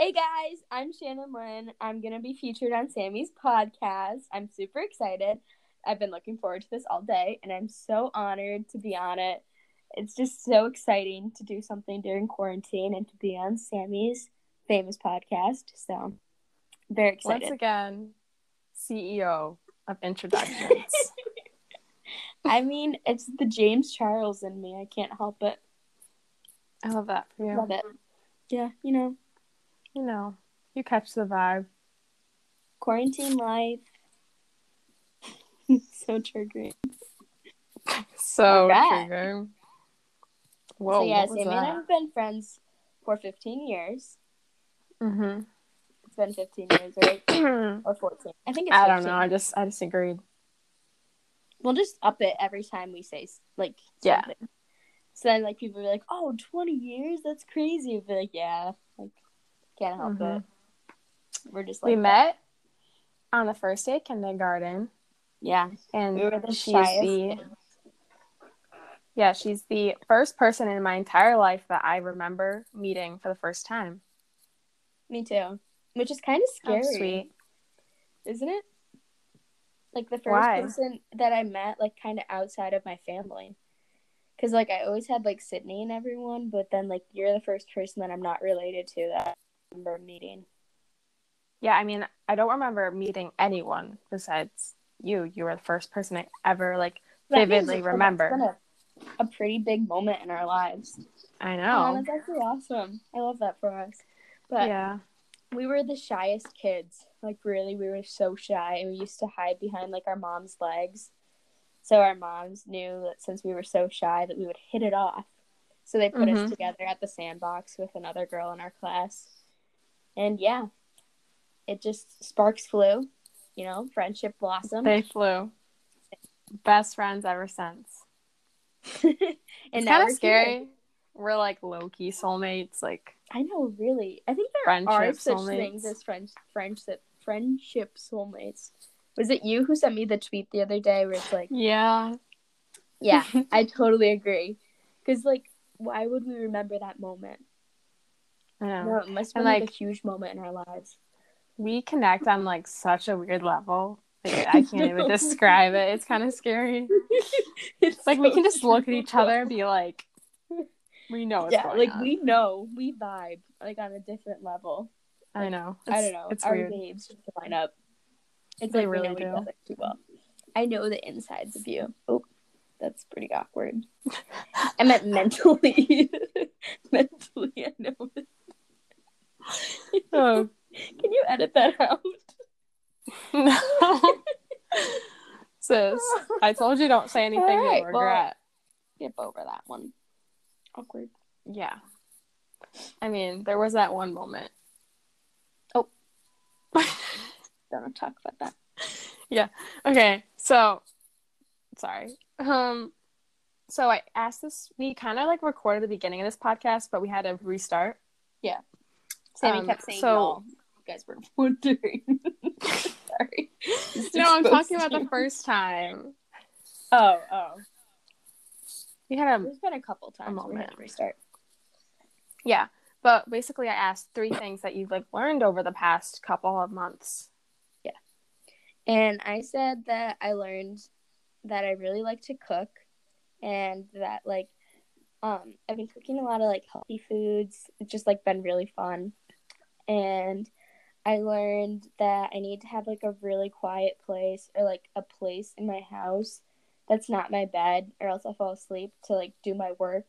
Hey guys, I'm Shannon Lynn. I'm going to be featured on Sami's podcast. I'm super excited. I've been looking forward to this all day, and I'm so honored to be on it. It's just so exciting to do something during quarantine and to be on Sami's famous podcast. So, very excited. Once again, CEO of introductions. I mean, it's the James Charles in me. I can't help it. I love that for you. Love it. Yeah, you know, You know, you catch the vibe. quarantine life. so triggering. So triggering. Whoa, so yeah, Sami and I have been friends for 15 years. Mm-hmm. It's been 15 years, right? or 14. I think it's I don't know. I just I just agreed. We'll just up it every time we say like Yeah. So then like people be like, "Oh, 20 years? That's crazy." We'll be like, "Yeah, can't help Mhm. it." We're just like we that. met on the first day of kindergarten, Yeah, and we were the she's shyest. the yeah she's the first person in my entire life that I remember meeting for the first time. Me too. Which is kind of scary, sweet. isn't it? Like the first Why? person that I met, like kind of outside of my family. Cause like I always had like Sydney and everyone, but then like you're the first person that I'm not related to that remember meeting. Yeah, I mean, I don't remember meeting anyone besides you. You were the first person I ever like That vividly it's remember. It's been a, a pretty big moment in our lives. I Oh, know. that's actually awesome. I love that for us. But yeah. we were the shyest kids. Like really, we were so shy, and we used to hide behind like our mom's legs. So our moms knew that since we were so shy, that we would hit it off. So they put us Mhm. together at the sandbox with another girl in our class, and yeah, it just sparks flew. You know, friendship blossomed. They flew. Best friends ever since. and It's kind of scary. here. We're like low key soulmates, like I know, really. I think there Friendship are such soulmates. things as friends, friendship, friendship soulmates. Was it you who sent me the tweet the other day where it's like, yeah. yeah, I totally agree. Because, like, why would we remember that moment? I know. No, it must have been like, like- a huge moment in our lives. We connect on like such a weird level. Like I can't even describe it. It's kind of scary. it's Like we can just look at each other and be like, we know what's yeah, going like on. we know, we vibe, like, on a different level. I know. I don't know. It's our weird. waves just line up. It's They like really we know do. too well. I know the insides of you. Oh, that's pretty awkward. I meant mentally. mentally, I know. Oh Can you edit that out? no. Sis, I told you don't say anything Alright, you'll well- regret. Skip over that one. Awkward. Yeah. I mean, there was that one moment. Oh. Don't talk about that. Yeah. Okay, so sorry. Um so I asked this we kind of like recorded the beginning of this podcast, but we had to restart. Sami Um, kept saying so-. You guys were wondering. Sorry. No, I'm talking about the first time. Oh, oh. We had a There's been a couple times we had moment. to restart. yeah, but basically I asked three things that you've like learned over the past couple of months. Yeah, and I said that I learned that I really like to cook and that like um I've been cooking a lot of like healthy foods. It's just like been really fun. And I learned that I need to have like a really quiet place or like a place in my house that's not my bed or else I'll fall asleep to like do my work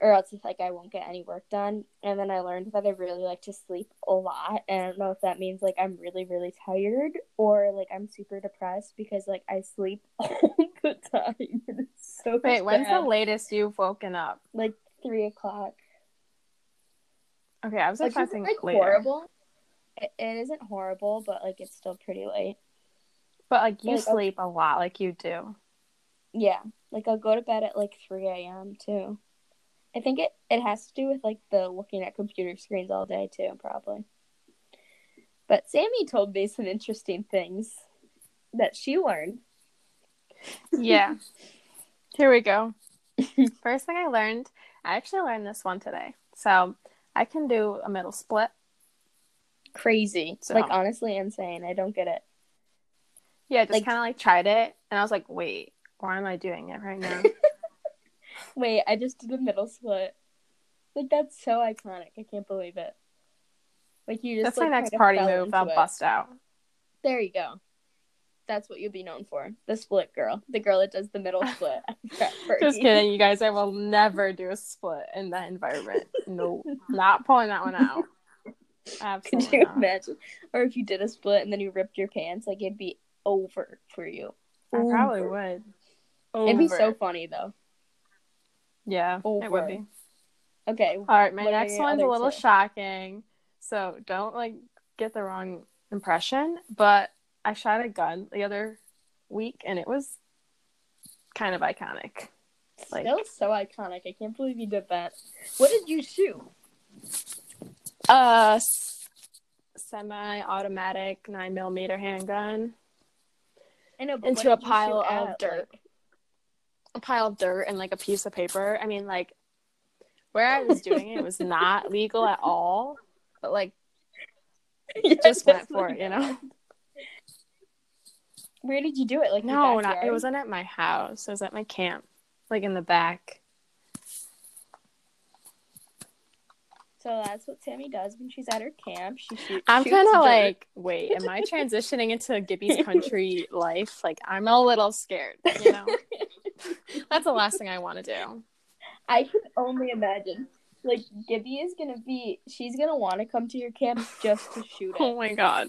or else if like I won't get any work done. And then I learned that I really like to sleep a lot. And I don't know if that means like I'm really, really tired or like I'm super depressed because like I sleep all the time. It's so Wait, when's the latest you've woken up? like three o'clock. Okay, I was Like, it's expecting like later. horrible. It, it isn't horrible, but like it's still pretty late. But like you Like, okay. sleep a lot, like you do. Yeah, like I'll go to bed at like three a.m. too. I think it it has to do with like the looking at computer screens all day too, probably. But Sami told me some interesting things that she learned. Yeah. Here we go. First thing I learned, I actually learned this one today. So I can do a middle split. Crazy. So- Like honestly insane. I don't get it. Yeah, just Like- kind of like tried it, and I was like, wait, why am I doing it right now? Wait, I just did a middle split. Like that's so iconic. I can't believe it. Like you just That's like, my next party move. I'll it. bust out. There you go. That's what you'll be known for. The split girl. The girl that does the middle split. Just kidding, you guys. I will never do a split in that environment. No, not pulling that one out. Could you not. imagine? Or if you did a split and then you ripped your pants, like it'd be over for you. I probably Over. would. It'd be so funny though. yeah, it would be. Okay. All right, my next one's a little two? shocking, so don't like get the wrong impression. But I shot a gun the other week, and it was kind of iconic. Like- Still so iconic. I can't believe you did that. What did you shoot? Uh, semi-automatic nine millimeter handgun I know, into a what did you pile of at? dirt. Like, a pile of dirt and like a piece of paper. I mean, like where I was doing it was not legal at all, but like Yeah, just went for it, you know. Where did you do it? Like No, not, it wasn't at my house. It was at my camp, like in the back. So that's what Sami does when she's at her camp. She shoot, I'm kind of like, wait, am I transitioning into Gibby's country life? Like, I'm a little scared, you know. That's the last thing I want to do. I can only imagine. Like Gibby is gonna be, she's gonna want to come to your camp just to shoot Oh my god,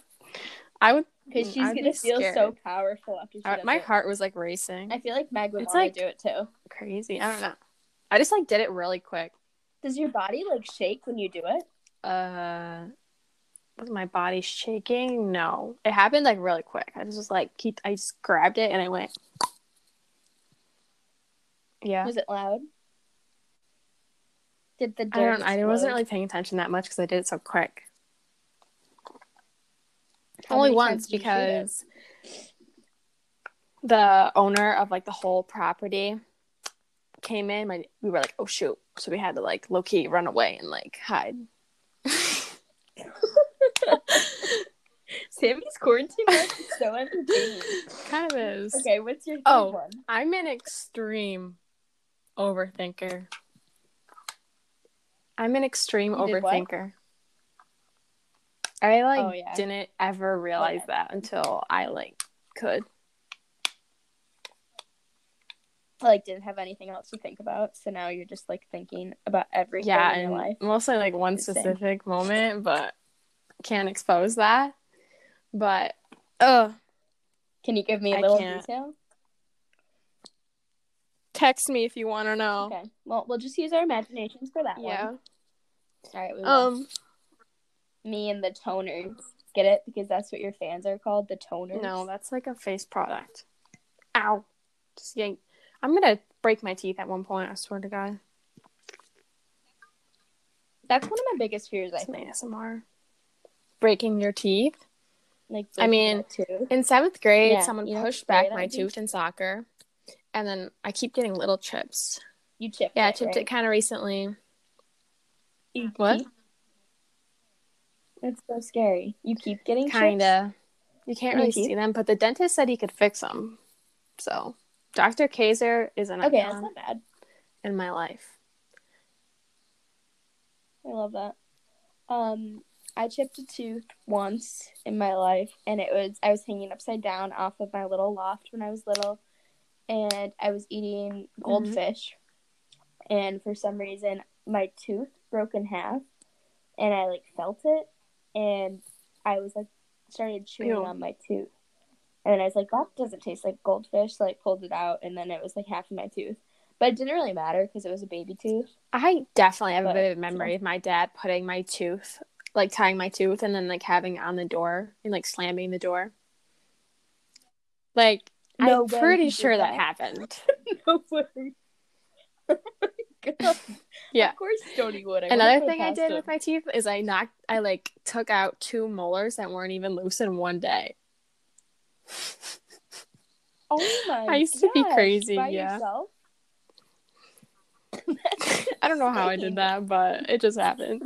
I would. Because she's I'd gonna be feel so powerful after she I- my it. heart was like racing. I feel like Meg would want like- to do it too. Crazy. I don't know. I just like did it really quick. Does your body like shake when you do it? uh was my body shaking no it happened like really quick i just was like keep i just grabbed it and i went yeah Was it loud? Did the i don't i wasn't really paying attention that much because i did it so quick only once times did you shoot it? because the owner of like the whole property came in my we were like oh shoot so we had to like low-key run away and like hide Sami's quarantine life is so entertaining. kind of is Okay, what's your Oh. one? I'm an extreme overthinker. I'm an extreme You overthinker. I like Oh, yeah. didn't ever realize yeah. that until I like could. I, like didn't have anything else to think about, so now you're just like thinking about everything Yeah, in your and life. mostly like one specific moment, but can't expose that. But uh Can you give me a I little can't. detail? text me if you want to know. Okay. Well, we'll just use our imaginations for that Yeah. one. All right. We will. Me and the toners. Get it? Because that's what your fans are called, the toners. no, that's like a face product. Ow. Just yank. I'm gonna break my teeth at one point, I swear to God. That's one of my biggest fears. I think. ASMR. Breaking your teeth. Like, I mean. In seventh grade, Yeah, someone pushed back my tooth in soccer, and then I keep getting little chips. you chipped. Yeah, I chipped right? it kind of recently. You What? That's so scary. You keep getting? Kind of. You can't really teeth? see them, but the dentist said he could fix them. So, Dr. Kaiser is an Okay, that's not bad. in my life. I love that. Um, I chipped a tooth once in my life, and it was I was hanging upside down off of my little loft when I was little, and I was eating goldfish, and for some reason my tooth broke in half, and I like felt it, and I was like started chewing Ew. on my tooth, and then I was like that doesn't taste like goldfish, so I pulled it out, and then it was like half of my tooth. But it didn't really matter because it was a baby tooth. I definitely have a But, vivid memory of my dad putting my tooth, like tying my tooth, and then like having it on the door and like slamming the door. Like, No I'm pretty sure that that. happened. no way. Oh my God. Yeah. Of course, Stony would. I Another thing I did him. with my teeth is I knocked, I like took out two molars that weren't even loose in one day. Oh my! I used to be crazy, yeah. I don't know how I did that, but it just happened.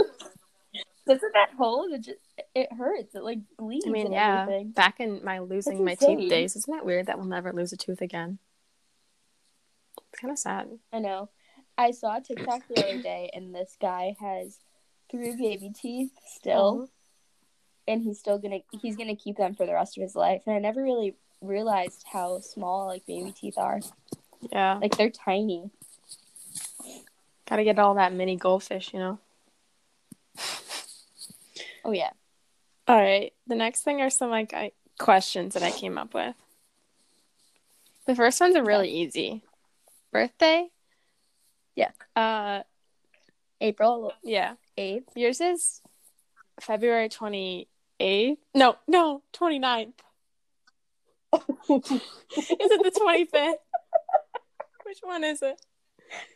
Doesn't that hold? It just it hurts. It like bleeds. I mean, yeah. everything. Back in my losing my teeth days, isn't that weird that we'll never lose a tooth again? It's kind of sad. I know. I saw a TikTok the other day, and this guy has three baby teeth still, Oh. and he's still gonna he's gonna keep them for the rest of his life. And I never really realized how small like baby teeth are. Yeah. Like they're tiny. Gotta get all that mini goldfish, you know? Oh yeah. All right. The next thing are some like I, questions that I came up with. The first one's a really easy. Birthday? Yeah. Uh April yeah. eighth. Yours is February 28th. No, no, 29th. Is it the 25th? Which one is it?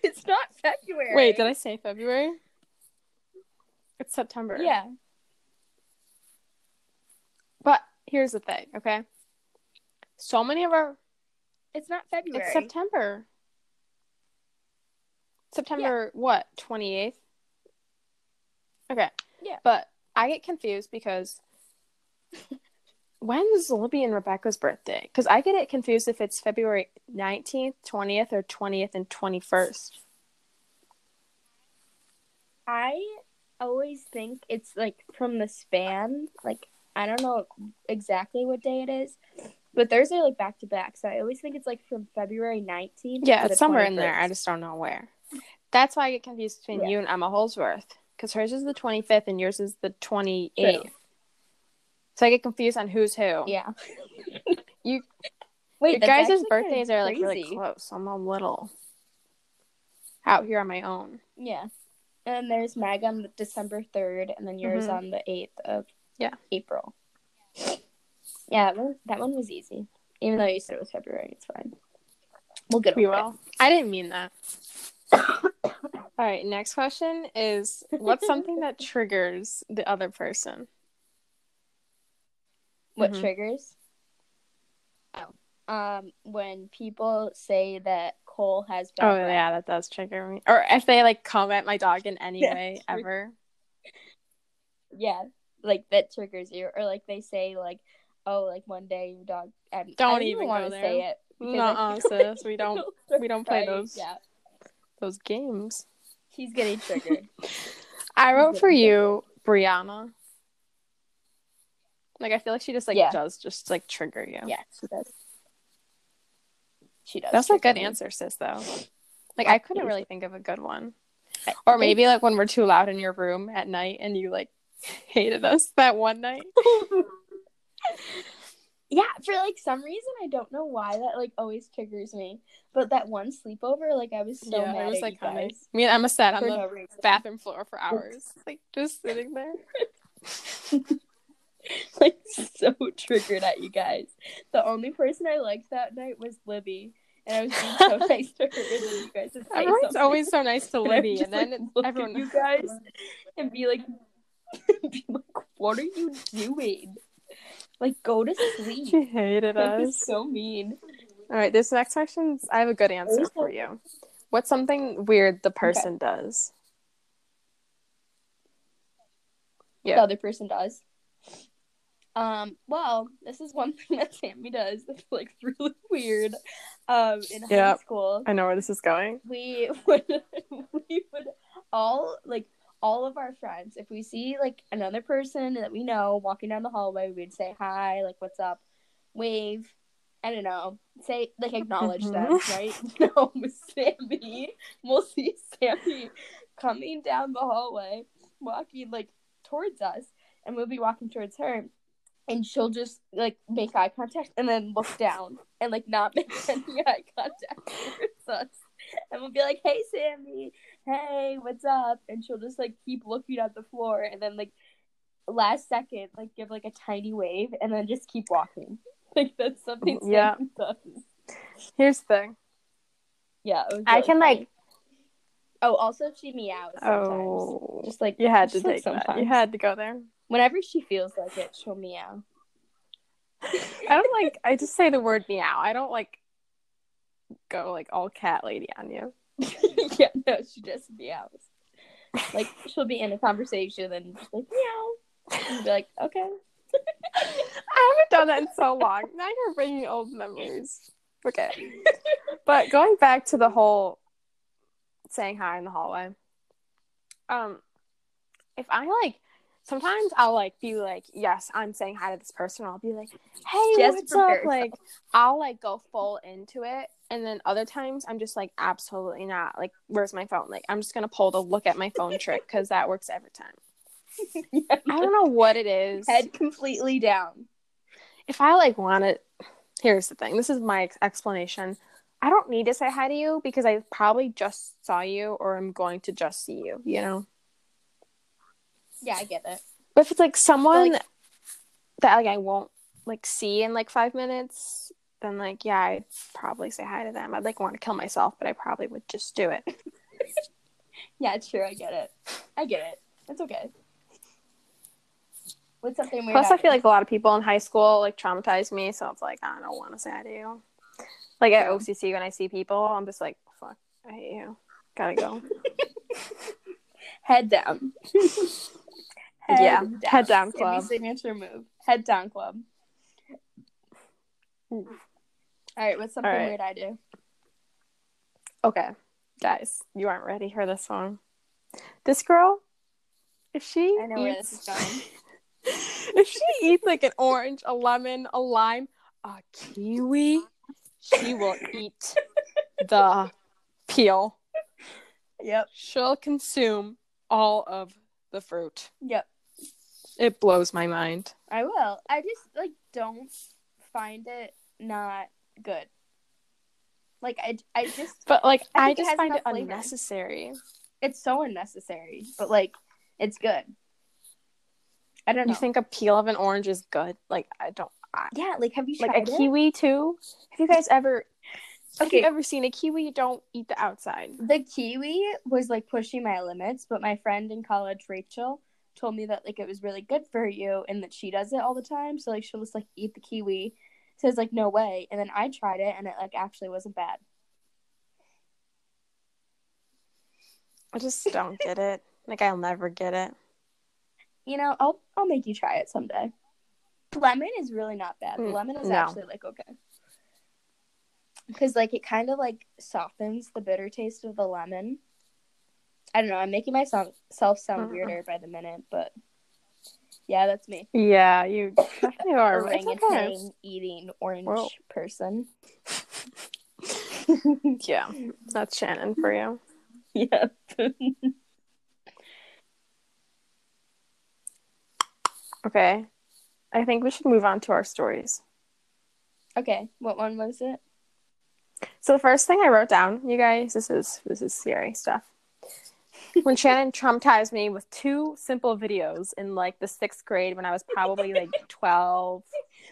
It's not February. Wait, did I say February? It's September. Yeah. But here's the thing, okay? So many of our It's not February. it's September. September what? 28th? Okay. Yeah. But I get confused because when's Libby and Rebecca's birthday? Because I get it confused if it's February 19th, 20th, or 20th and 21st. I always think it's like from the span. Like I don't know exactly what day it is, but those are like back to back. So I always think it's like from February nineteenth. Yeah, it's somewhere in there. I just don't know where. That's why I get confused between Yeah. you and Emma Holsworth. Because hers is the 25th and yours is the 28th. True. So I get confused on who's who. Yeah. You Wait, Your guys' birthdays are like really close. I'm a little out here on my own. Yeah. And then there's Mag on the December third, and then yours Mhm. on the eighth of Yeah. April. Yeah, that one, that one was easy. Even though you said it was February, it's fine. We'll get We over will. I didn't mean that. All right, next question is what's something that triggers the other person? What Mhm. triggers? Oh, um, when people say that Cole has bad Oh breath. yeah, that does trigger me. Or if they like comment my dog in any Yeah, way true. ever. yeah, like that triggers you, or like they say like, oh, like one day your dog. I, I Don't don't even want to say it. because I Nuh-uh, feel like sis, we don't- we don't play those. Yeah, Those games. he's getting triggered. I wrote for you, Brianna. Like I feel like she just like Yeah. does just like trigger you. yeah, she does. She does. That's a good me. answer, sis. Though, like I couldn't really think of a good one. Or maybe like when we're too loud in your room at night and you like hated us that one night. yeah, for like some reason I don't know why that like always triggers me. But that one sleepover, like I was so yeah, mad it was at you guys Me and Emma sat on the no bathroom floor for hours, like just sitting there. like so triggered at you guys. The only person I liked that night was Libby, and I was being so nice to her, and you guys Everyone's something. always so nice to and Libby, just, and then like, it's- look at everyone. you guys and be like, be like, what are you doing? Like, go to sleep. She hated That us. so mean. All right, this next question, I have a good answer for you. What's something weird the person does? Yeah. The other person does. Um, well, this is one thing that Sammy does that's like really weird. Um, in high school, I know where this is going. we would we would all like all of our friends if we see like another person that we know walking down the hallway we'd say hi like what's up wave i don't know say like acknowledge them Mhm. right no sami we'll see sami coming down the hallway walking like towards us and we'll be walking towards her and she'll just like make eye contact and then look down and like not make any eye contact towards us and we'll be like, "Hey, Sami, hey, what's up?" And she'll just like keep looking at the floor, and then like last second, like give like a tiny wave, and then just keep walking. Like that's something. Yeah. Does. Here's the thing. Yeah, it was I can, like- Oh, also she meows sometimes. Oh, Just like you had to just, like, take that. You had to go there. Whenever she feels like it, she'll meow. I don't like. I just say the word meow. I don't like go like all cat lady on you. yeah, no, she just meows. Like she'll be in a conversation and just like meow. And be like, okay. I haven't done that in so long. Now you're bringing old memories. Okay. but going back to the whole saying hi in the hallway. Um if I like sometimes I'll like be like, yes, I'm saying hi to this person. I'll be like, hey, Just what's up? yourself. Like, I'll like go full into it, and then other times I'm just like, absolutely not. Like, where's my phone? Like, I'm just gonna pull the look at my phone trick because that works every time. I don't know what it is. Head completely down. If I like want it, here's the thing. This is my ex- explanation. I don't need to say hi to you because I probably just saw you or I'm going to just see you. You know. Yeah, I get it. But if it's like someone like- that like I won't like see in like five minutes, then like yeah, I'd probably say hi to them. I'd like want to kill myself, but I probably would just do it. Yeah, true. I get it. I get it. It's okay. What's something weird? Plus, I do? feel like a lot of people in high school like traumatized me, so it's like I don't want to say hi to you. Like at. OCC, when I see people, I'm just like, fuck, I hate you. Gotta go. head down. Yeah, head down club. signature move. Head down club. All right, what's something right. weird I do? Okay, guys, you aren't ready for this one. This girl, if she I know where eats, this is going. if she eats like an orange, a lemon, a lime, a kiwi, she will eat the peel. Yep. She'll consume all of the fruit. Yep. It blows my mind. I will. I just like don't find it not good. Like I, I just But like, I I, think it just find it flavor. unnecessary. it's so unnecessary, but like it's good. I don't know. You think a peel of an orange is good? Like, I don't. I, yeah, like have you like a it? kiwi too. Have you guys ever? Have you Okay. ever seen a kiwi? Don't eat the outside. The kiwi was like pushing my limits, but my friend in college, Rachel, told me that like it was really good for you and that she does it all the time. So like she'll just like eat the kiwi. Says like no way, and then I tried it and it like actually wasn't bad. I just don't get it. Like, I'll never get it. You know, I'll I'll make you try it someday. Lemon is really not bad. Mm, lemon is no. actually like okay. Because like it kind of like softens the bitter taste of the lemon. I don't know. I'm making myself sound weirder by the minute, but yeah, that's me. Yeah, you definitely are. Orangutan okay. eating orange Whoa. person. Yeah, that's Shannon for you. yep. Okay, I think we should move on to our stories. okay, what one was it? So the first thing I wrote down, you guys, this is this is scary stuff. When Shannon traumatized me with two simple videos in like the sixth grade when I was probably like twelve.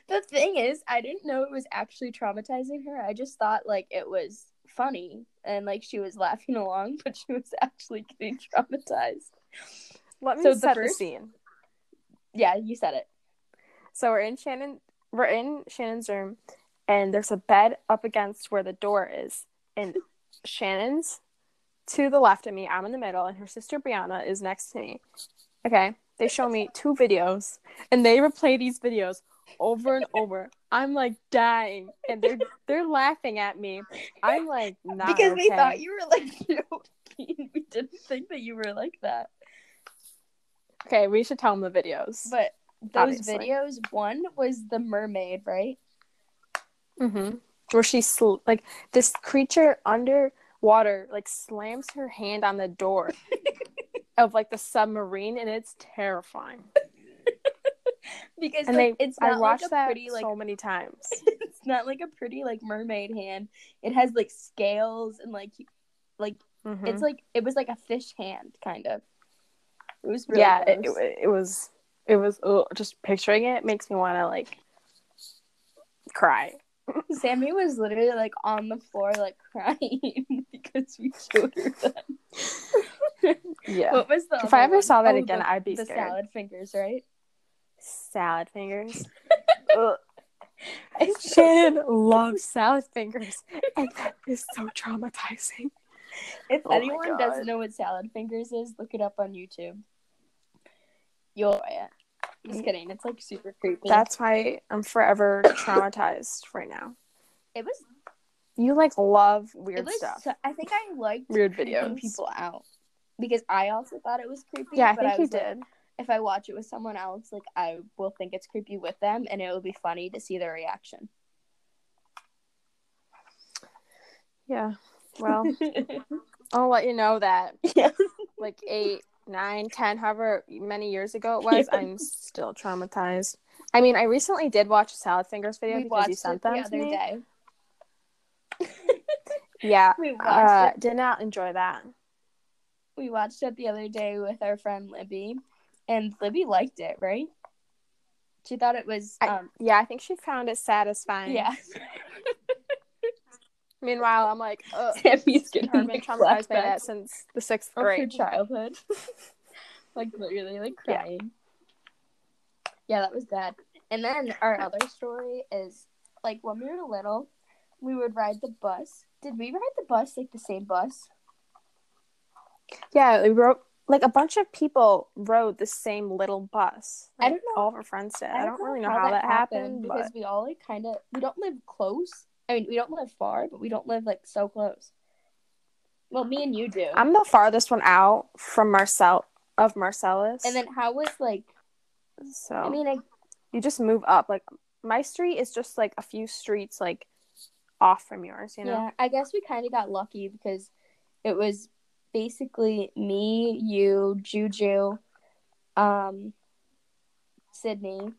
The thing is, I didn't know it was actually traumatizing her. I just thought like it was funny and like she was laughing along, but she was actually getting traumatized. Let me So set the first- scene. Yeah, you said it. So we're in Shannon we're in Shannon's room and there's a bed up against where the door is. And Shannon's to the left of me, I'm in the middle, and her sister Brianna is next to me. Okay. They show me two videos and they replay these videos over and over. I'm like dying and they're they're laughing at me. I'm like not because okay. thought you were like joking. We didn't think that you were like that. Okay, we should tell them the videos. But those Obviously. videos, one was the mermaid, right? Mm-hmm. Where she sl- like this creature underwater like slams her hand on the door of like the submarine, and it's terrifying. Because And like, they, it's I not watched like a that pretty like so many times. it's not like a pretty like mermaid hand. It has like scales and like like Mhm. it's like it was like a fish hand kind of. It was really yeah, it, it, it was it was ugh, just picturing it makes me want to like cry. Sami was literally like on the floor like crying because we showed her that. Yeah. What was the If I ever one? saw that Oh, again, the- I'd be the scared. salad fingers, right? Salad fingers. Ugh. Shannon loves salad fingers, and that is so traumatizing. if Oh anyone doesn't know what salad fingers is, look it up on YouTube. You'll enjoy it. Just kidding. It's like super creepy. That's why I'm forever traumatized right now. it was. You like love weird was. stuff. So, I think I liked Weird videos. people out because I also thought it was creepy. Yeah, I but think you like, did. if I watch it with someone else, like I will think it's creepy with them, and it will be funny to see their reaction. Yeah. Well, I'll let you know that yeah. like eight, nine, ten, however many years ago it was, I'm still traumatized. I mean, I recently did watch a salad fingers video We because you sent the them to other me. day. Yeah. We watched Uh, it. did not enjoy that. We watched it the other day with our friend Libby, and Libby liked it. Right? She thought it was. I- Um, Yeah, I think she found it satisfying. yeah. Meanwhile, I'm like, uh, ugh. Sami's getting I've been traumatized by that since the sixth grade. childhood. like literally, like crying. Yeah. that was bad. And then our other story is like when we were little, we would ride the bus. Did we ride the bus like the same bus? Yeah, we rode like a bunch of people rode the same little bus. I don't know- All of our friends did. I don't, really know how, that happened, because but we all like kind of we don't live close. I mean, we don't live far, but we don't live like so close. Well, me and you do. I'm the farthest one out from Marcel of Marcellus. and then how was like? so I mean, I you just move up. Like my street is just like a few streets like off from yours. You know. Yeah, I guess we kind of got lucky because it was basically me, you, Juju, um, Sydney.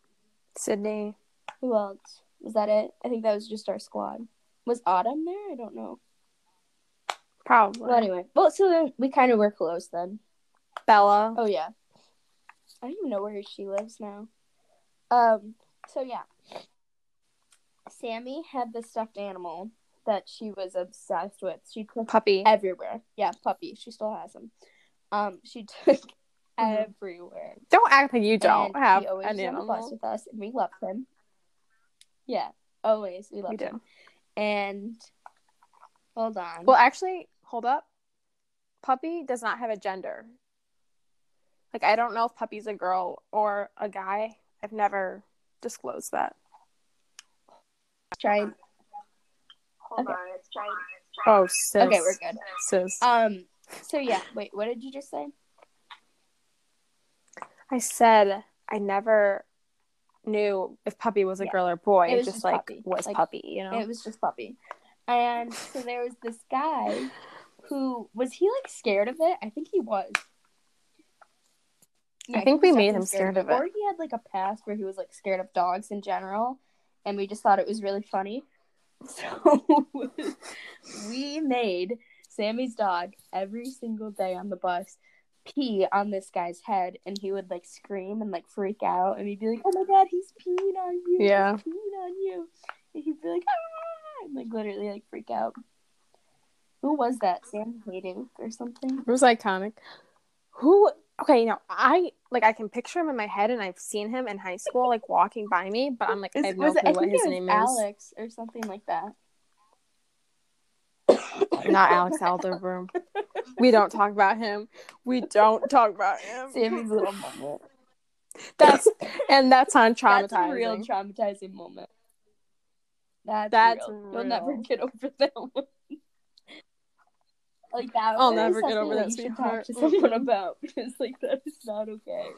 Sydney. Who else? Was that it? I think that was just our squad. Was Autumn there? I don't know. Probably. Well, anyway, well, so then we kind of were close then. Bella. Oh yeah, I don't even know where she lives now. Um. So yeah, Sami had the stuffed animal that she was obsessed with. She took Puppy. everywhere. Yeah, puppy. She still has him. Um, she took Mhm. everywhere. Don't act like you don't and have he always an was on the animal. with us, and we loved him. Yeah, always we loved We him. And hold on. Well, actually, hold up. Puppy does not have a gender. Like I don't know if puppy's a girl or a guy. I've never disclosed that. try. Hold Okay. on, it's trying. Oh, sis. Okay, we're good. Sis. Um. So yeah. Wait. What did you just say? I said I never knew if puppy was a Yeah. girl or boy. It was just, just like puppy. was Like, puppy, you know. It was just puppy. And so there was this guy who was he like scared of it? I think he was. I think we made him scared of it. Or he had like a past where he was like scared of dogs in general, and we just thought it was really funny. So we made Sami's dog every single day on the bus pee on this guy's head, and he would like scream and like freak out, and we'd be like, "Oh my god, he's peeing on you! Yeah. he's peeing on you!" And he'd be like, "Ah!" and like literally like freak out. Who was that? Sam Hayden or something? It was iconic. Who? Okay, no, I like I can picture him in my head, and I've seen him in high school, like walking by me. But I'm like, I Is- have no it- clue what his it was name Alex or something like that. Is. Not Alex Alderbroom. We don't talk about him. We don't talk about him. Sami's little moment. That's and that's on traumatizing. That's a real traumatizing moment. That's, That's real. You'll never get over that one. like that. I'll never get over that, You should talk to someone about because like that is not okay.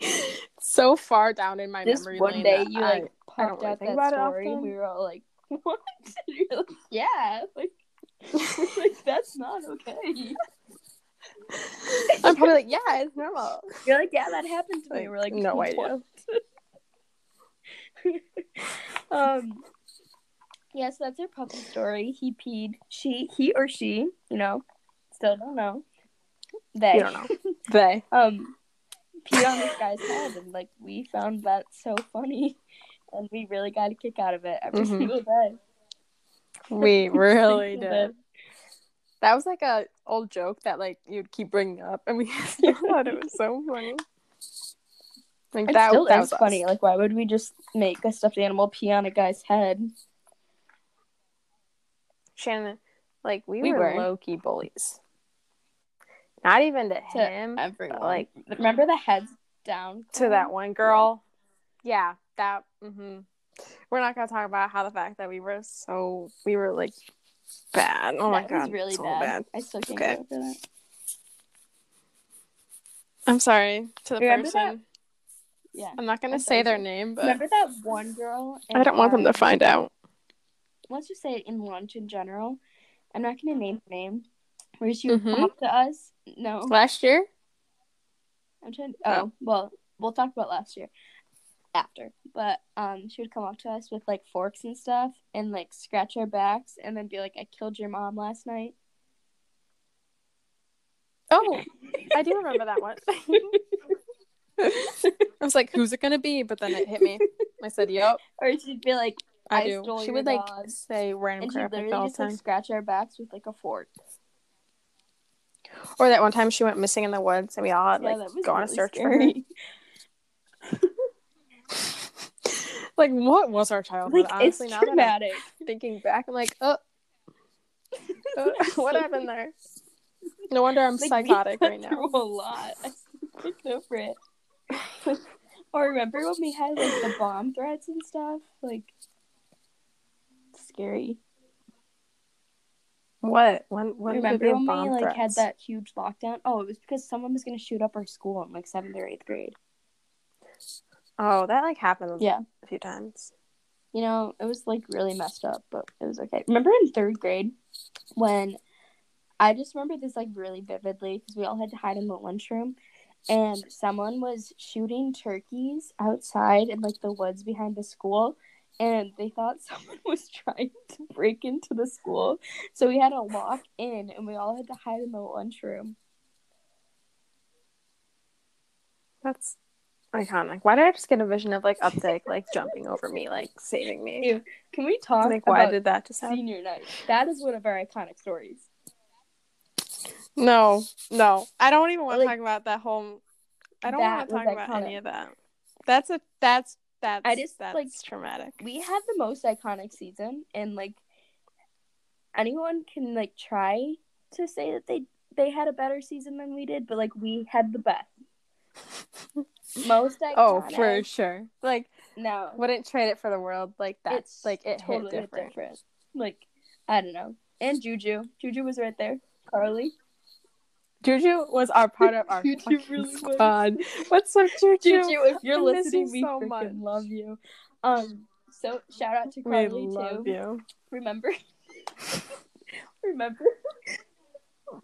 so far down in my This memory one lane day you I- like I don't popped really out think that about it story. We were all like, "What?" Like, "Yeah." Like, like that's not okay. I'm probably like, yeah, it's normal. You're like, "Yeah, that happened to me." We're like, no "What?" idea. um yeah so that's our puppy story he peed she he or she you know still don't know they You don't know. They. um peed on this guy's head and like we found that so funny and we really got a kick out of it every Mhm. single day We really did. day. That was like a old joke that like you'd keep bringing up, and we thought it was so funny. Like it that, still that is was us. funny like why would we just make a stuffed animal pee on a guy's head Shannon, like we, We were, were. low key bullies. Not even to, To him, everyone. but like remember the heads down to that one girl. Yeah, that. hmm We're not gonna talk about how the fact that we were so we were like bad. Oh my that god, really so bad. I still can't Okay. get over that. I'm sorry to the Remember person. that- Yeah. I'm not gonna I'm say sorry, their name, but Remember that one girl? I don't want them to find out. Let's just say in lunch in general. I'm not gonna name her name. Where she Mhm. up to us. No, Last year, I'm trying. To... Oh, well, we'll talk about last year after. But um, she would come up to us with like forks and stuff, and like scratch our backs, and then be like, "I killed your mom last night." oh, I do remember that one. I was like, "Who's it gonna be?" But then it hit me. I said, "Yup, Or she'd be like, I, I do." stole She would like say random and crap like that literally just like scratch our backs with like a fork. Or that one time she went missing in the woods, and we all had Yeah, like go on a search scary. for her. Like, what was our childhood? Like Honestly, it's now that traumatic. I'm thinking back, I'm like, oh, uh, what happened there? No wonder I'm Like, psychotic right now. A lot. I can't over it. or remember when we had like the bomb threats and stuff? Like scary. What? When? When remember when we like had that huge lockdown? Oh, it was because someone was gonna shoot up our school in like seventh or eighth grade. Oh, that like happened Yeah. a few times. You know, it was like really messed up, but it was okay. Remember in third grade when I just remember this like really vividly because we all had to hide in the lunchroom and someone was shooting turkeys outside in like the woods behind the school and they thought someone was trying to break into the school. So we had to lock in and we all had to hide in the lunchroom. That's iconic. Why did I just get a vision of like Updike like jumping over me, like saving me? Ew. Can we talk Like, why about did that just happen? senior night? That is one of our iconic stories. No, no, I don't even want to Like, talk about that whole. I don't want to talk about iconic. any of that. That's a that's that's I just, that's like- traumatic. we had the most iconic season and like anyone can like try to say that they they had a better season than we did but like we had the best most iconic Oh, for sure. Like, no wouldn't trade it for the world. Like that's it's like it totally hit different. like i don't know and juju juju was right there carly Juju was our part of our Juju really was. squad. What's up, Juju? juju if you're I listening you we so freaking much. love you um so shout out to We carly love too you. remember remember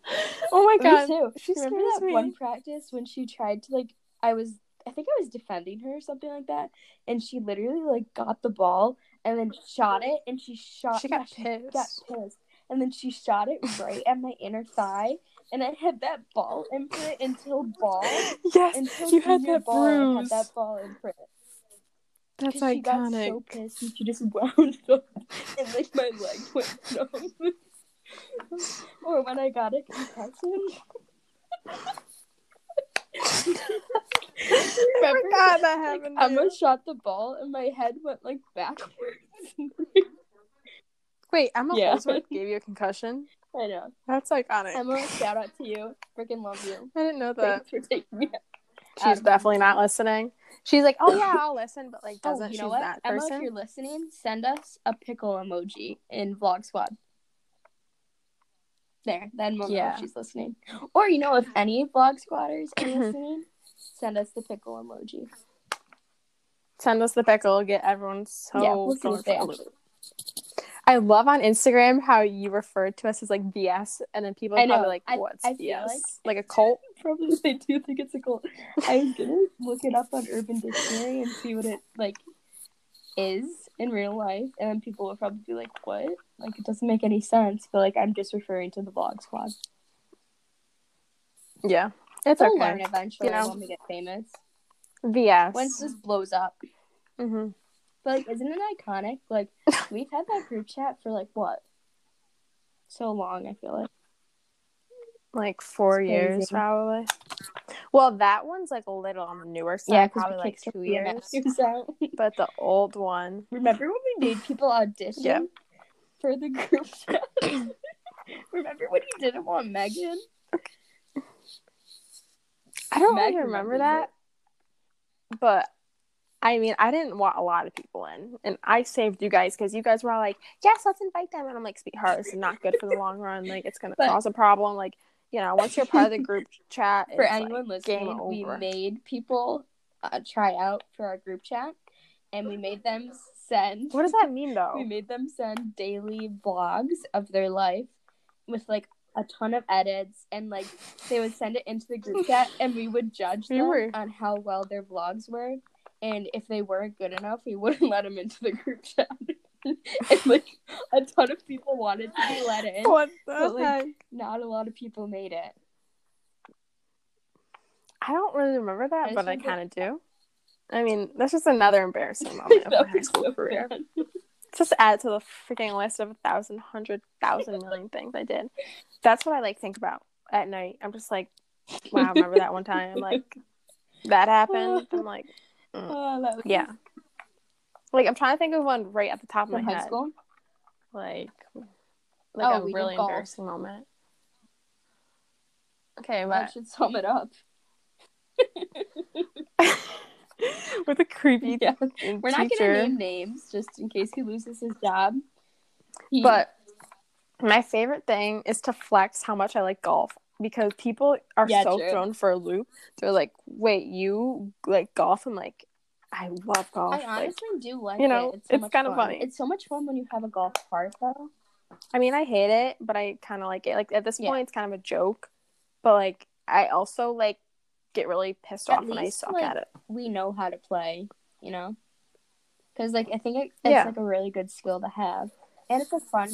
Oh my Me god, too. she Remember scares that me. one practice when she tried to like I was I think I was defending her or something like that, and she literally like got the ball and then shot it, and she shot. She got yeah, got pissed. pissed, and then she shot it right at my inner thigh, and I had that ball imprint until ball Yes, until you had that ball. I had bruise. that ball imprint. That's 'Cause she got iconic. so pissed and she just wound up and like my leg went numb. Or when I got a concussion. I forgot that happened. to Emma shot the ball and my head went like backwards. Wait, Emma Yeah. Gave you a concussion. I know. That's iconic. Emma, shout out to you. Freaking love you. I didn't know that. Thanks for taking me. She's Um, definitely not listening. She's like, oh yeah, I'll listen, but like Oh, doesn't. you know She's what? that Emma, if you're listening, send us a pickle emoji in Vlog Squad. There, then we'll know Yeah. if she's listening. Or you know, if any Vlog Squatters are listening, send us the pickle emoji. Send us the pickle. Get everyone so yeah, we'll see going what they for a loop. actually. I love on Instagram how you refer to us as like VS, and then people are probably like, I- "What's I feel VS? like- Like a cult?" Probably they do think it's a cult. I was gonna look it up on Urban Dictionary and see what it like is in real life, and then people would probably be like, "What? Like it doesn't make any sense." But like I'm just referring to the Vlog Squad. Yeah, it's They'll okay. learn eventually You know. when we get famous. VS. Once this blows up. Mm-hmm. But like, isn't it iconic? Like we've had that group chat for like what? So long, I feel like. Like four years, crazy. probably. Well, that one's like a little on the newer side, Yeah, because probably like two years. Out. But the old one, Remember when we made people audition? Yeah. for the group chat. remember when you didn't want Megan? I don't Meg really remember that, but I mean, I didn't want a lot of people in, and I saved you guys because you guys were all like, "Yes, let's invite them," and I'm like, "Sweetheart, this is not good for the long run. Like, it's gonna But- cause a problem. Like, you know, once you're part of the group chat, For anyone like, listening, we made people uh, try out for our group chat, and we made them send. What does that mean, though? We made them send daily vlogs of their life with like a ton of edits and like they would send it into the group chat and we would judge We them were- on how well their vlogs were and if they weren't good enough we wouldn't let them into the group chat and like a ton of people wanted to be let in what the but, like, heck? not a lot of people made it I don't really remember that, just but I kind of do. I mean, that's just another embarrassing moment of my high school so career. Just add to the freaking list of a thousand, hundred thousand million things I did. That's what I like think about at night. I'm just like, wow, remember that one time? Like that happened. I'm like, mm. Oh, that was yeah. Like I'm trying to think of one right at the top of from my high head. school Like, like Oh, a really golf. embarrassing moment. Okay, that should sum it up with a creepy yeah teacher. we're not gonna name names just in case he loses his job He- But my favorite thing is to flex how much I like golf because people are Yeah, so true. thrown for a loop. They're like, "Wait, you like golf?" I'm like, "I love golf." I Like, honestly do like you know, it. It's, so it's kinda fun. funny. It's so much fun when you have a golf cart, though. I mean, I hate it, but I kind of like it. Like at this Yeah. point, it's kind of a joke. But like, I also like get really pissed At off when I suck like, at it. We know how to play, you know, because like I think it, it's Yeah. like a really good skill to have, and it's a fun.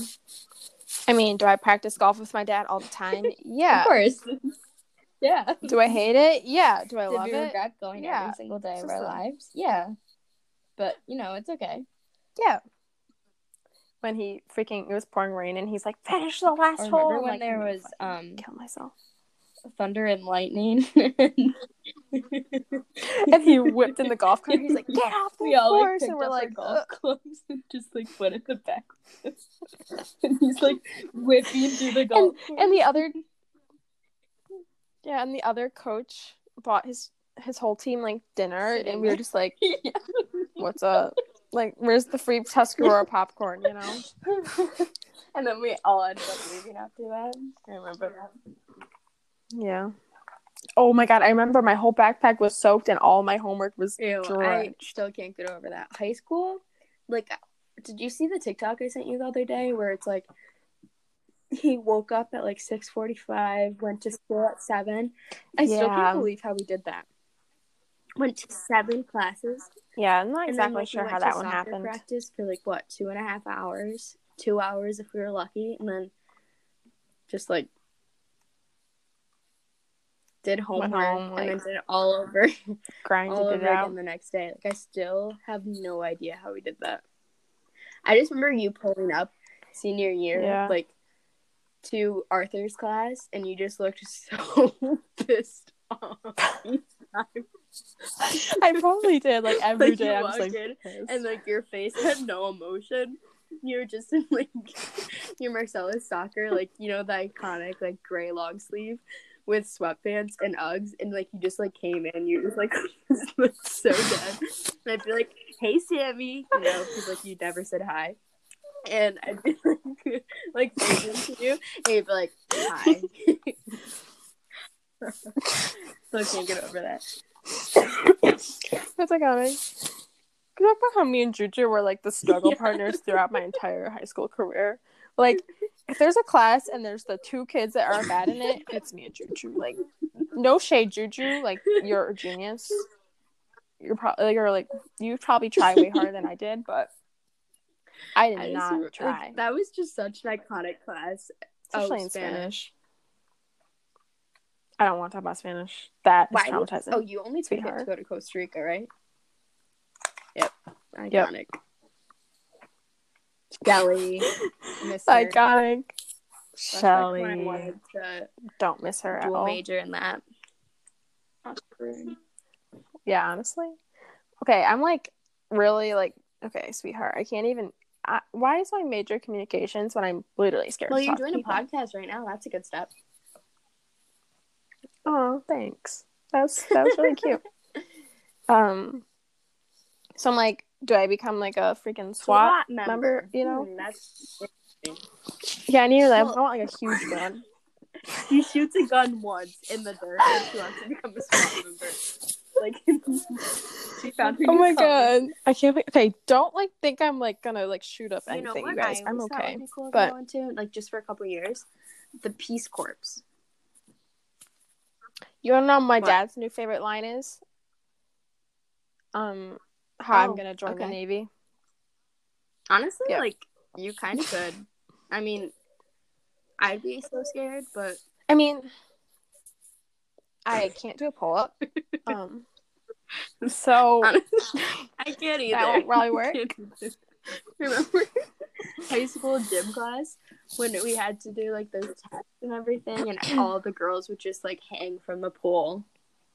I mean, do I practice golf with my dad all the time? Yeah. Of course. Yeah. Do I hate it? Yeah. Do I Did love we it? regret going Yeah. every single day of our lives? Yeah. But you know, it's okay. Yeah. When he freaking it was pouring rain and he's like, finish the last hole. remember I'm when like, there I'm gonna was fucking um kill myself. thunder and lightning? And he whipped in the golf cart. He's like, get off the we all like course, picked and we're up our like, golf "Ugh." clubs and just like put in the back. and he's like whipping through the golf. and the other, yeah, and the other coach bought his his whole team like dinner, Sitting and we were just like, Yeah. what's up? Like, where's the free Tuscarora popcorn? You know? and then we all ended up leaving after that. I remember that. Yeah. Oh my god, I remember my whole backpack was soaked and all my homework was Ew, I still can't get over that. High school, like, did you see the TikTok I sent you the other day where it's like he woke up at like six forty five, went to school at seven. I still can't believe how we did that. Went to seven classes. Yeah, I'm not and then, exactly like, sure how that one happened. Practice for like what two and a half hours, two hours if we were lucky, and then just like did homework home, and then did it all over Grinded all it over again the next day. Like I still have no idea how we did that. I just remember you pulling up senior year, Yeah. like to Arthur's class, and you just looked so pissed off. I probably did like every Like, day. you I was like, in and like your face had no emotion. You were just in like your Marcellus soccer, like you know the iconic like gray long sleeve with sweatpants and Uggs, and like you just like came in, you just like so dead. And I'd be like, "Hey, Sami," you know, because like you never said hi, and I'd be like, like to you, and you'd be like, "Hi." Still can't get over that. That's iconic. Cause I how me and Juju were like the struggle Yeah. partners throughout my entire high school career. Like, if there's a class and there's the two kids that are bad in it, it's me and Juju. Like, no shade, Juju. Like, you're a genius. You're probably you're like you probably try way harder than I did, but I did I not like, try, that was just such an iconic class. especially oh, in Spanish. Spanish. I don't want to talk about Spanish. That is Why did- traumatizing. Oh, you only took it to go to Costa Rica, right? Yep. Iconic. Shelly. Her. iconic. That's back when I Shelly, to don't miss her at all. major in that. Yeah, honestly. Okay, I'm like really like okay, sweetheart. I can't even I, why is my major communications when I'm literally scared? Well, you're doing a podcast right now. That's a good step. Oh, thanks. That's that was really cute. Um, so I'm like, do I become like a freaking SWAT, member? You know? Hmm, that's Yeah, I need like, Well- I want like a huge gun. he shoots a gun once in the dirt and she wants to become a SWAT member. Like she found her Oh new my color. god, I can't wait. Okay, don't like think I'm like gonna like shoot up You know anything, what you guys. I I'm okay. would be cool to but- go like just for a couple years, the Peace Corps. You wanna know my What? dad's new favorite line is? Um, how I'm Oh, gonna join the okay. navy. Honestly, Yeah. like you kind of could. I mean, I'd be so scared, but I mean, I can't do a pull up. Um, so honestly, I can't either. That won't probably work. Remember high school gym class when we had to do like those tests and everything, and all the girls would just like hang from the pool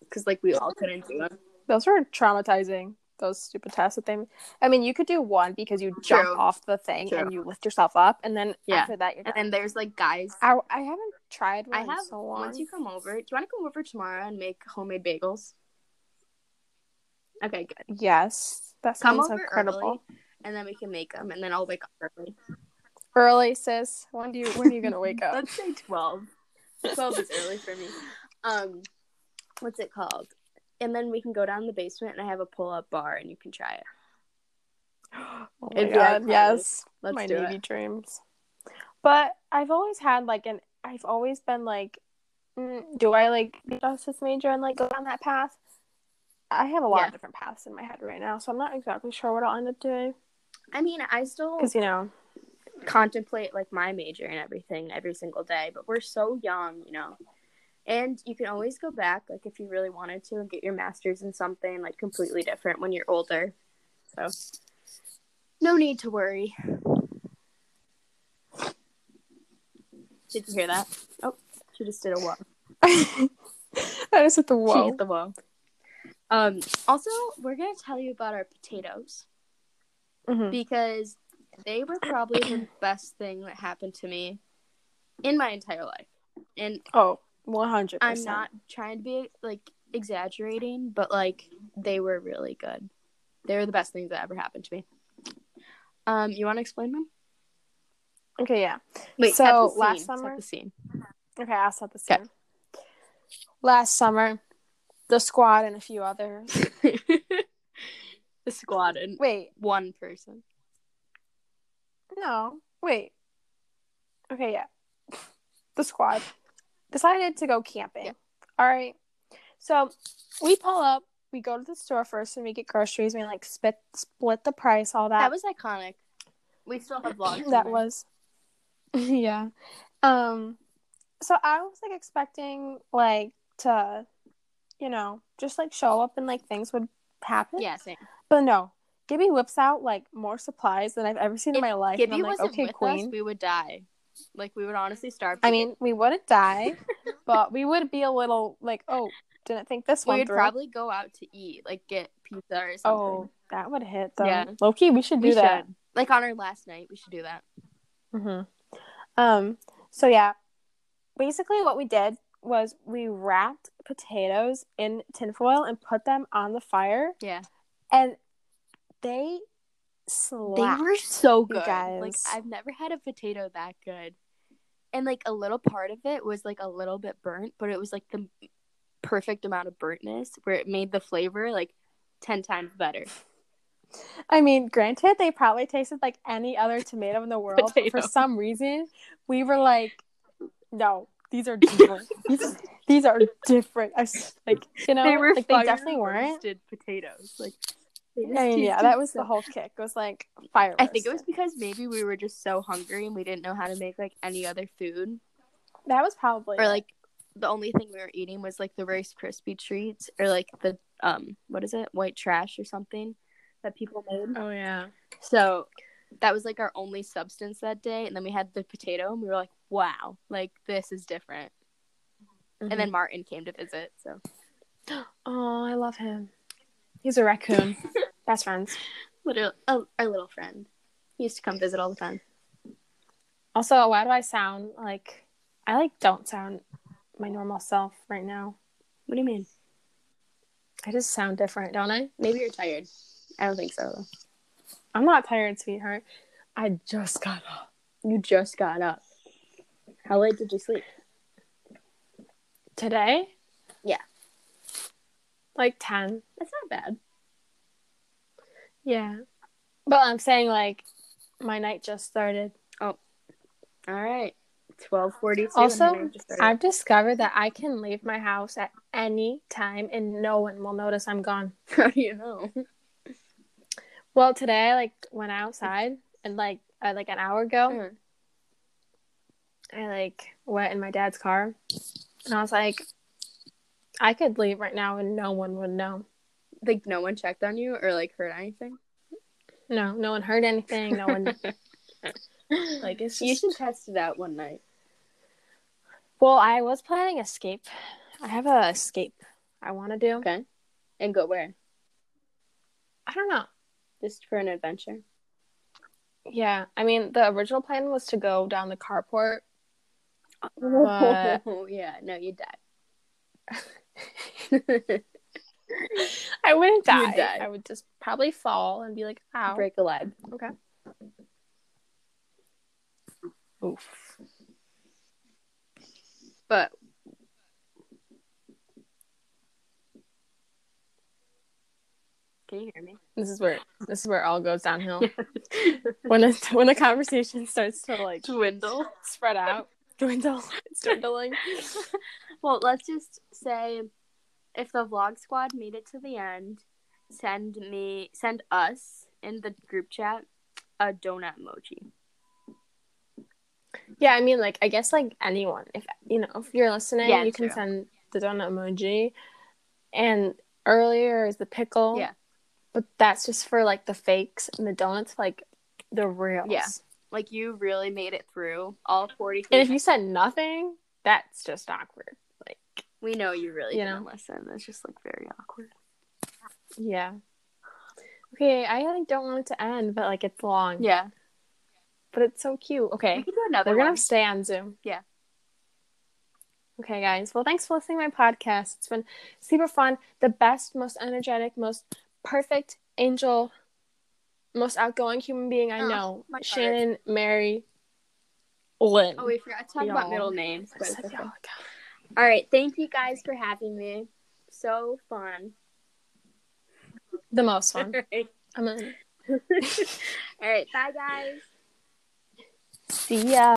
because like we all couldn't do them. those were traumatizing. Those stupid tests that they. I mean, you could do one because you jump True. off the thing True. and you lift yourself up, and then Yeah. after that you're And then there's like guys. I, I haven't tried one I in have so long. once you come over. Do you want to come over tomorrow and make homemade bagels? Okay, good. Yes, that Come sounds over incredible. early, and then we can make them, and then I'll wake up early. Early, sis. When do you? When are you gonna wake up? Let's say twelve. Twelve is early for me. Um, what's it called? And then we can go down the basement, and I have a pull-up bar, and you can try it. oh my It'd be our god, yes, Let's my do navy it. dreams. But I've always had like an. I've always been like, mm, do I like be a justice major and like go down that path? I have a lot Yeah. of different paths in my head right now, so I'm not exactly sure what I'll end up doing. I mean, I still Because you know, contemplate like my major and everything every single day, but we're so young, you know. And you can always go back, like if you really wanted to, and get your master's in something like completely different when you're older. So, no need to worry. Did you hear that? Oh, she just did a whoa. I just hit the She whoa. hit the whoa. Um. Also, we're gonna tell you about our potatoes Mhm. because they were probably the best thing that happened to me in my entire life. And Oh, one hundred. I'm not trying to be like exaggerating, but like they were really good. They were the best things that ever happened to me. Um, you want to explain them? Okay, yeah. Wait, So, scene. last Set summer- the scene. Okay, I'll set the Okay. Last summer, the squad and a few others. the squad and Wait, one person. no, wait. Okay, yeah. The squad decided to go camping. Yeah. All right. So we pull up. We go to the store first and we get groceries. We like split split the price, all that. That was iconic. We still have vlogs. that was yeah um so i was like expecting like to you know just like show up and like things would happen yeah. Same. but no gibby whips out like more supplies than i've ever seen in my life and Gibby i'm like wasn't okay with queen us, we would die. Like we would honestly starve. i mean we wouldn't die but we would be a little like oh didn't think this we one would through probably go out to eat, like get pizza or something. oh that would hit though Yeah. loki we should do we that should. Like on our last night, we should do that. hmm Um. So yeah, basically what we did was we wrapped potatoes in tinfoil and put them on the fire, Yeah. and they slapped. They were so good. Like. I've never had a potato that good. And like a little part of it was like a little bit burnt, but it was like the perfect amount of burntness where it made the flavor like 10 times better. I mean, granted, they probably tasted like any other tomato in the world, but for some reason, we were like, no. These are different. these, these are different. I like you know, like they definitely weren't. potatoes. Like they I mean, yeah, that was the whole kick. It was like fire. I think it was because maybe we were just so hungry and we didn't know how to make like any other food. that was probably Or like the only thing we were eating was like the Rice Krispie treats or like the um what is it? White trash or something that people made. oh yeah. So that was like our only substance that day and then we had the potato and we were like, Wow, like this is different. And then mm-hmm. Martin came to visit, so Oh, I love him. He's a raccoon. Best friends. little oh, our little friend. He used to come visit all the time. Also, why do I sound like I like don't sound my normal self right now? What do you mean? I just sound different, don't I? Maybe you're tired. I don't think so though. I'm not tired, sweetheart. I just got up. You just got up. How late did you sleep? Today? Yeah. Like 10. That's not bad. Yeah. But I'm saying like my night just started. Oh. All right. Twelve forty two. Also, I've discovered that I can leave my house at any time and no one will notice I'm gone. how do you know? Well, today I like went outside and like uh, like an hour ago, Mhm. I like went in my dad's car and I was like, I could leave right now and no one would know. Like no one checked on you or like heard anything. No, no one heard anything. No one like it's You should test it out one night. Well, I was planning escape. I have a escape I want to do. Okay. And go where? I don't know. Just for an adventure. Yeah, I mean the original plan was to go down the carport. But- Oh yeah, no, you die. I wouldn't die. would die. I would just probably fall and be like, "Ow!" Break a leg. Okay. Oof. But can you hear me? This is where this is where it all goes downhill. when a when a conversation starts to like Dwindle. spread out, dwindle, it's dwindling. Well, let's just say if the vlog squad made it to the end, send me send us in the group chat a donut emoji. Yeah, I mean, like I guess like anyone, if you know, if you're listening, Yeah, you can true. send the donut emoji. And earlier is the pickle. Yeah. But that's just for like the fakes, and the donuts like the reals. Yeah. Like you really made it through all 40. And if you said nothing, that's just awkward. Like, we know you really You didn't know. listen. It's just like very awkward. yeah. Okay, I like don't want it to end, but like it's long. Yeah. But it's so cute. Okay. We could do another We're gonna stay on Zoom. Yeah. Okay, guys. Well, thanks for listening to my podcast. It's been super fun. The best, most energetic, most perfect angel, most outgoing human being I Oh, know. my heart. Shannon Mary Lynn. Oh, we forgot to talk about Y'all. middle names. I but said it's okay. All right. Thank you guys for having me. So fun. The most fun. Right. I'm in. All right. Bye, guys. See ya.